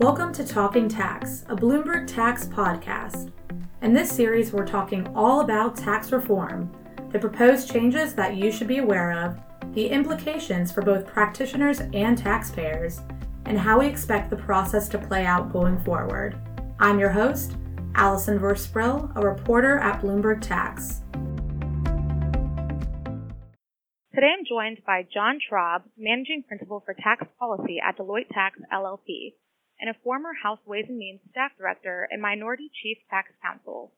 Welcome to Talking Tax, a Bloomberg Tax podcast. In this series, we're talking all about tax reform, the proposed changes that you should be aware of, the implications for both practitioners and taxpayers, and how we expect the process to play out going forward. I'm your host, Allyson Versprille, a reporter at Bloomberg Tax. Today I'm joined by Jon Traub, Managing Principal for Tax Policy at Deloitte Tax LLP, and a former House Ways and Means Staff Director and Minority Chief Tax Counsel.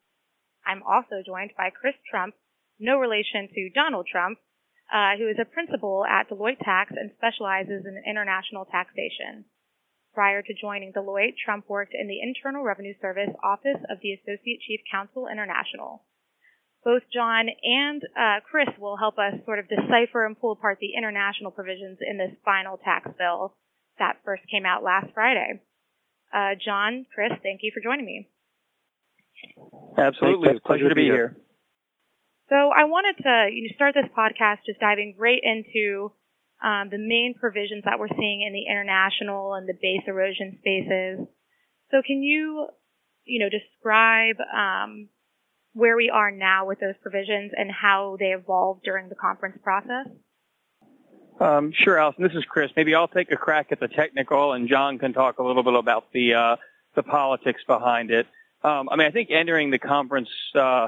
I'm also joined by Chris Trump, no relation to Donald Trump, uh, who is a principal at Deloitte Tax and specializes in international taxation. Prior to joining Deloitte, Trump worked in the Internal Revenue Service Office of the Associate Chief Counsel International. Both Jon and uh, Chris will help us sort of decipher and pull apart the international provisions in this final tax bill that first came out last Friday. Uh, Jon, Chris, thank you for joining me. Absolutely. It's a pleasure to be here. So I wanted to you know, start this podcast just diving right into um, the main provisions that we're seeing in the international and the base erosion spaces. So can you, you know, describe um, where we are now with those provisions and how they evolved during the conference process? Um, sure, Allyson. This is Chris. Maybe I'll take a crack at the technical, and Jon can talk a little bit about the uh, the politics behind it. Um, I mean, I think entering the conference, uh,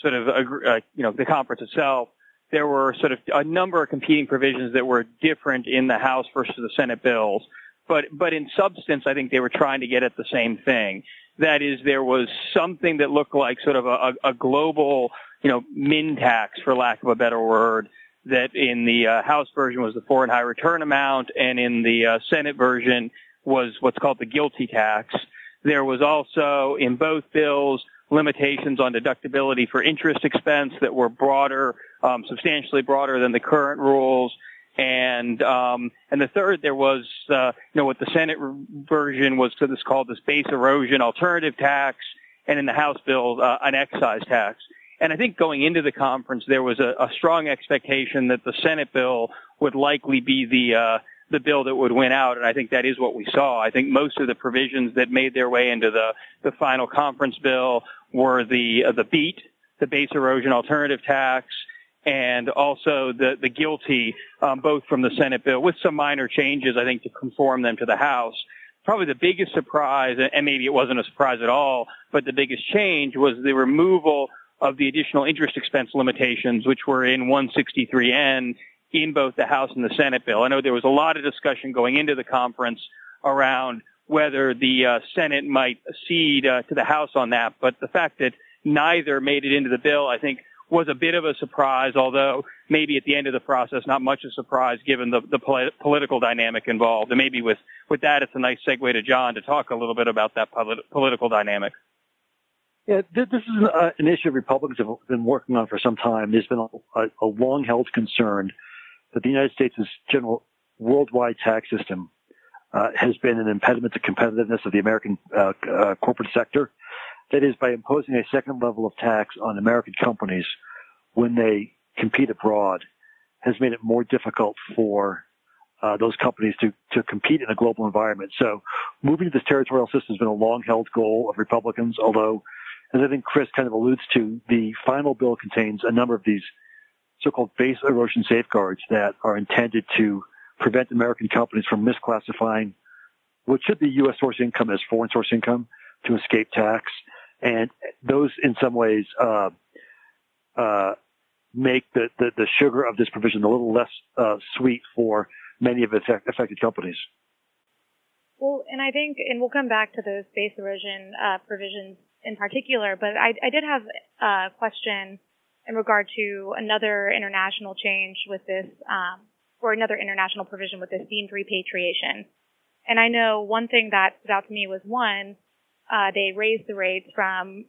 sort of, uh, you know, the conference itself, there were sort of a number of competing provisions that were different in the House versus the Senate bills. But, but in substance, I think they were trying to get at the same thing. That is, there was something that looked like sort of a, a global, you know, min tax, for lack of a better word, that in the uh, House version was the foreign high return amount, and in the uh, Senate version was what's called the GILTI tax. There was also in both bills limitations on deductibility for interest expense that were broader, um, substantially broader than the current rules. And um, and the third, there was uh, you know what the Senate version was this called this base erosion alternative tax, and in the House bill uh, an excise tax. And I think going into the conference, there was a, a strong expectation that the Senate bill would likely be the uh, the bill that would win out, and I think that is what we saw. I think most of the provisions that made their way into the the final conference bill were the uh, the BEAT, the base erosion alternative tax, and also the the GILTI, um, both from the Senate bill with some minor changes, I think, to conform them to the House. Probably the biggest surprise, and maybe it wasn't a surprise at all, but the biggest change was the removal of the additional interest expense limitations, which were in 163N in both the House and the Senate bill. I know there was a lot of discussion going into the conference around whether the uh, Senate might cede uh, to the House on that, but the fact that neither made it into the bill, I think, was a bit of a surprise, although maybe at the end of the process, not much of a surprise given the, the polit- political dynamic involved. And maybe with, with that, it's a nice segue to Jon to talk a little bit about that polit- political dynamic. Yeah, this is uh, an issue Republicans have been working on for some time. There's been a, long-held concern that the United States' general worldwide tax system uh, has been an impediment to competitiveness of the American uh, corporate sector. That is, by imposing a second level of tax on American companies when they compete abroad, has made it more difficult for those companies to, to compete in a global environment. So moving to this territorial system has been a long-held goal of Republicans, although, as I think Chris kind of alludes to, the final bill contains a number of these so-called base erosion safeguards that are intended to prevent American companies from misclassifying what should be U.S. source income as foreign source income to escape tax. And those, in some ways, uh, uh, make the, the, the, sugar of this provision a little less uh, sweet for many of the affected companies. Well, and I think, and we'll come back to those base erosion uh, provisions in particular, but I, I did have a question in regard to another international change with this, um, or another international provision with this deemed repatriation. And I know one thing that stood out to me was one, uh, they raised the rates from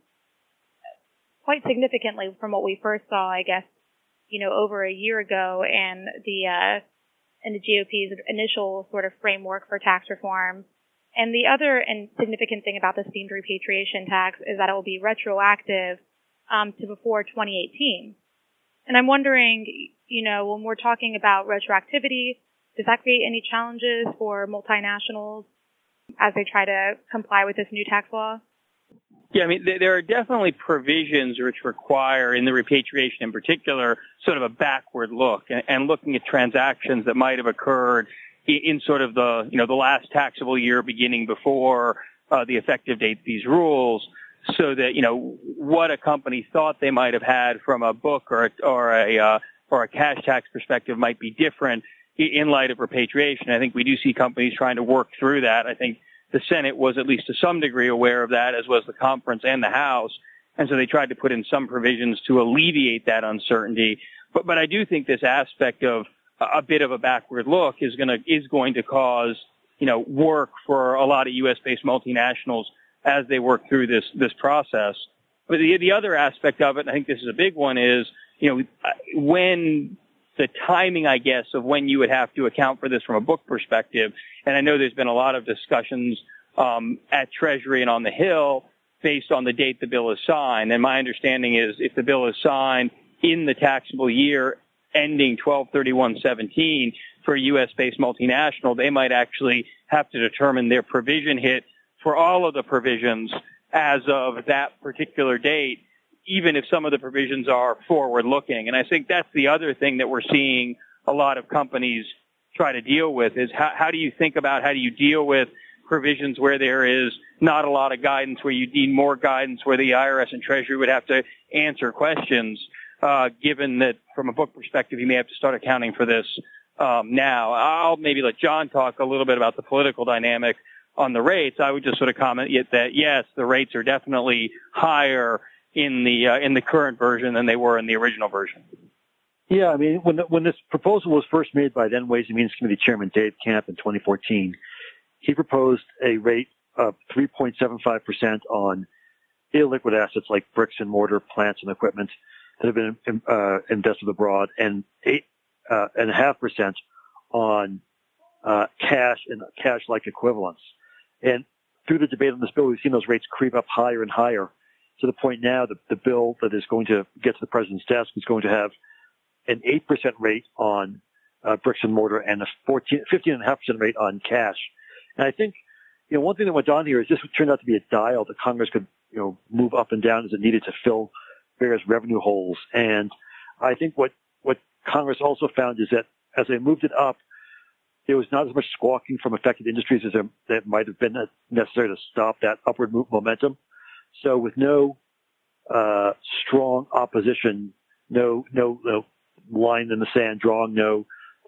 quite significantly from what we first saw, I guess, you know, over a year ago and the, uh, in the GOP's initial sort of framework for tax reform. And the other and significant thing about this deemed repatriation tax is that it will be retroactive um, to before 2018. And I'm wondering, you know, when we're talking about retroactivity, does that create any challenges for multinationals as they try to comply with this new tax law? Yeah, I mean, there are definitely provisions which require, in the repatriation in particular, sort of a backward look and, looking at transactions that might have occurred in, sort of the, you know, the last taxable year beginning before uh, the effective date of these rules so that, you know, what a company thought they might have had from a book or a, or a, uh, or a cash tax perspective might be different in light of repatriation. I think we do see companies trying to work through that. I think the Senate was at least to some degree aware of that, as was the conference and the House. And so they tried to put in some provisions to alleviate that uncertainty. But, but I do think this aspect of a bit of a backward look is going to, is going to cause, you know, work for a lot of U.S. based multinationals as they work through this, this process. But the, the other aspect of it, and I think this is a big one, is, you know, when the timing, I guess, of when you would have to account for this from a book perspective. And I know there's been a lot of discussions um, at Treasury and on the Hill based on the date the bill is signed. And my understanding is if the bill is signed in the taxable year ending 123117 for a U.S.-based multinational, they might actually have to determine their provision hit for all of the provisions as of that particular date even if some of the provisions are forward looking. And I think that's the other thing that we're seeing a lot of companies try to deal with is how, how do you think about how do you deal with provisions where there is not a lot of guidance, where you need more guidance, where the IRS and Treasury would have to answer questions, uh, given that from a book perspective, you may have to start accounting for this um, now. I'll maybe let Jon talk a little bit about the political dynamic on the rates. I would just sort of comment that yes, the rates are definitely higher in the uh, in the current version than they were in the original version. Yeah, I mean, when when this proposal was first made by then Ways and Means Committee Chairman Dave Camp in 2014, he proposed a rate of 3.75 percent on illiquid assets like bricks and mortar, plants and equipment that have been uh, invested abroad, and eight uh, and a half percent on uh, cash and cash-like equivalents. And through the debate on this bill, we've seen those rates creep up higher and higher to the point now that the bill that is going to get to the president's desk is going to have an 8% rate on uh, bricks and mortar and a 14, 15.5% rate on cash. And I think, you know, one thing that went on here is this turned out to be a dial that Congress could, you know, move up and down as it needed to fill various revenue holes. And I think what, what Congress also found is that as they moved it up, there was not as much squawking from affected industries as there, that might have been necessary to stop that upward momentum. So with no uh, strong opposition, no, no no line in the sand drawing, no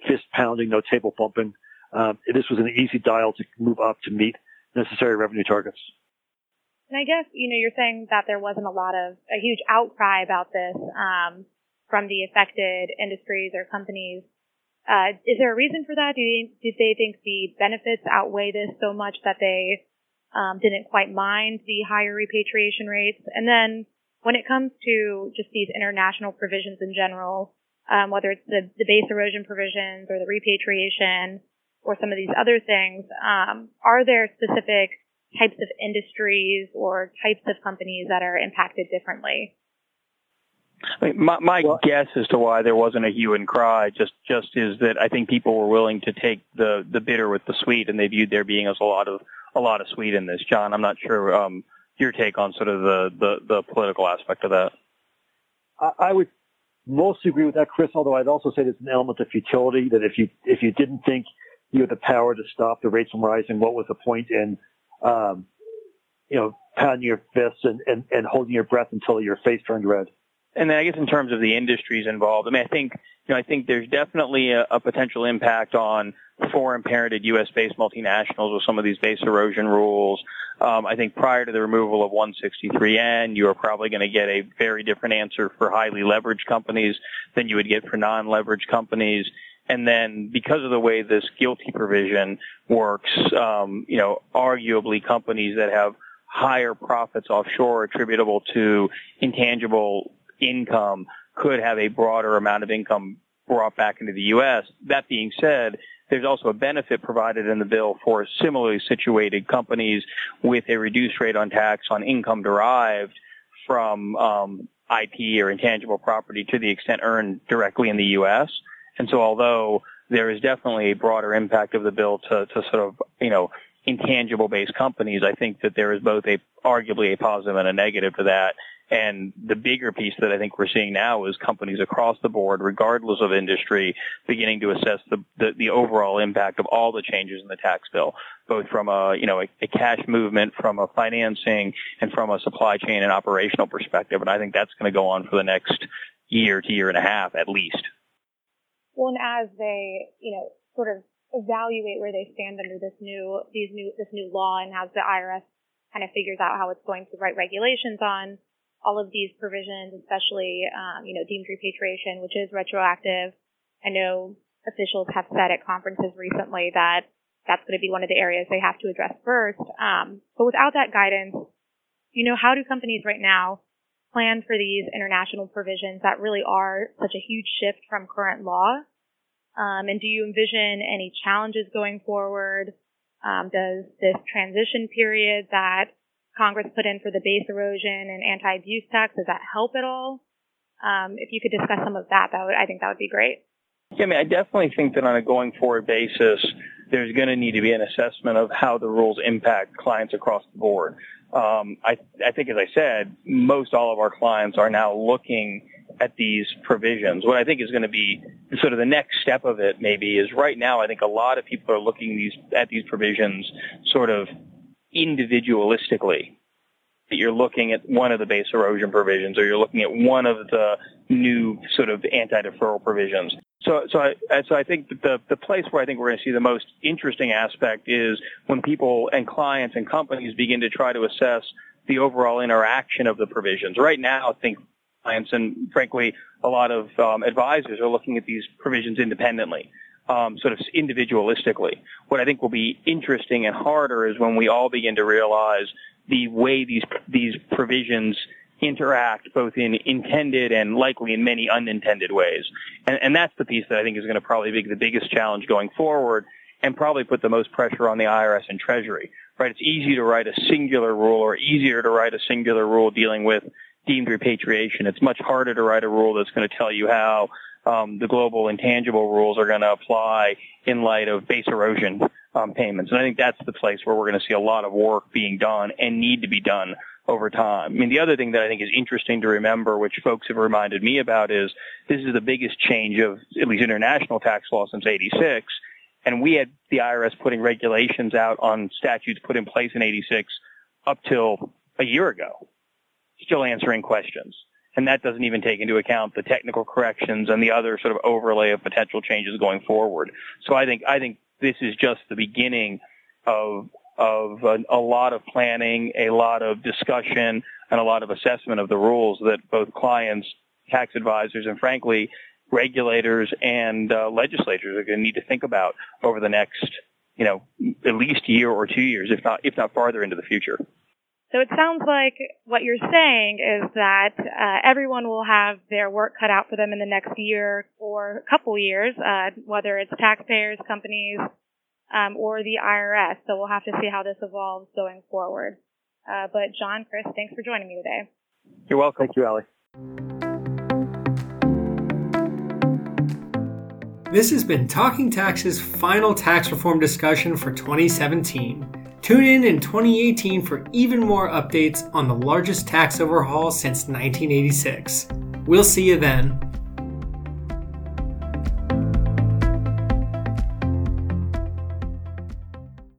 fist pounding, no table bumping, um, this was an easy dial to move up to meet necessary revenue targets. And I guess you know you're saying that there wasn't a lot of a huge outcry about this um, from the affected industries or companies. Uh, is there a reason for that? Do you, they think the benefits outweigh this so much that they um, didn't quite mind the higher repatriation rates. And then when it comes to just these international provisions in general, um, whether it's the, the base erosion provisions or the repatriation or some of these other things, um, are there specific types of industries or types of companies that are impacted differently? I mean, my, my well, guess as to why there wasn't a hue and cry just just is that I think people were willing to take the the bitter with the sweet, and they viewed there being as a lot of a lot of sweet in this. Jon, I'm not sure um, your take on sort of the, the, the political aspect of that. I, I would mostly agree with that, Chris. Although I'd also say there's an element of futility that if you if you didn't think you had the power to stop the rates from rising, what was the point in um, you know pounding your fists and, and, and holding your breath until your face turned red? And then I guess in terms of the industries involved, I mean, I think, you know, I think there's definitely a, a potential impact on foreign parented U.S.-based multinationals with some of these base erosion rules. Um, I think prior to the removal of 163N, you are probably going to get a very different answer for highly leveraged companies than you would get for non-leveraged companies. And then because of the way this GILTI provision works, um, you know, arguably companies that have higher profits offshore attributable to intangible income could have a broader amount of income brought back into the U.S. That being said, there's also a benefit provided in the bill for similarly situated companies with a reduced rate on tax on income derived from um, IP or intangible property to the extent earned directly in the U.S. And so although there is definitely a broader impact of the bill to, to sort of, you know, intangible based companies, I think that there is both a arguably a positive and a negative to that. And the bigger piece that I think we're seeing now is companies across the board, regardless of industry, beginning to assess the, the, the overall impact of all the changes in the tax bill, both from a, you know, a, a cash movement, from a financing, and from a supply chain and operational perspective. And I think that's going to go on for the next year to year and a half at least. Well, and as they, you know, sort of evaluate where they stand under this new, these new, this new law and as the IRS kind of figures out how it's going to write regulations on all of these provisions, especially, um, you know, deemed repatriation, which is retroactive. I know officials have said at conferences recently that that's going to be one of the areas they have to address first. Um, but without that guidance, you know, how do companies right now plan for these international provisions that really are such a huge shift from current law? Um, and do you envision any challenges going forward? Um, does this transition period that Congress put in for the base erosion and anti-abuse tax. Does that help at all? Um, if you could discuss some of that, that would, I think that would be great. Yeah, I mean, I definitely think that on a going forward basis, there's going to need to be an assessment of how the rules impact clients across the board. Um, I, I think, as I said, most all of our clients are now looking at these provisions. What I think is going to be sort of the next step of it, maybe, is right now. I think a lot of people are looking these at these provisions sort of individualistically that you're looking at one of the base erosion provisions or you're looking at one of the new sort of anti-deferral provisions. So, so I, so I think the, the place where I think we're going to see the most interesting aspect is when people and clients and companies begin to try to assess the overall interaction of the provisions. Right now, I think clients and frankly, a lot of um, advisors are looking at these provisions independently um, sort of individualistically. What I think will be interesting and harder is when we all begin to realize the way these these provisions interact both in intended and likely in many unintended ways. And, and that's the piece that I think is going to probably be the biggest challenge going forward and probably put the most pressure on the IRS and Treasury. Right? It's easy to write a singular rule or easier to write a singular rule dealing with deemed repatriation. It's much harder to write a rule that's going to tell you how um, the global intangible rules are going to apply in light of base erosion um, payments. And I think that's the place where we're going to see a lot of work being done and need to be done over time. I mean, the other thing that I think is interesting to remember, which folks have reminded me about, is this is the biggest change of at least international tax law since 86. And we had the IRS putting regulations out on statutes put in place in 86 up till a year ago, still answering questions and that doesn't even take into account the technical corrections and the other sort of overlay of potential changes going forward. So I think I think this is just the beginning of of a, a, lot of planning, a lot of discussion, and a lot of assessment of the rules that both clients, tax advisors, and frankly regulators and uh, legislators are going to need to think about over the next, you know, at least year or two years, if not if not farther into the future. So it sounds like what you're saying is that uh, everyone will have their work cut out for them in the next year or couple years, uh, whether it's taxpayers, companies, um, or the IRS. So we'll have to see how this evolves going forward. Uh, but Jon, Chris, thanks for joining me today. You're welcome. Thank you, Allie. This has been Talking Tax's final tax reform discussion for 2017. Tune in in 2018 for even more updates on the largest tax overhaul since 1986. We'll see you then.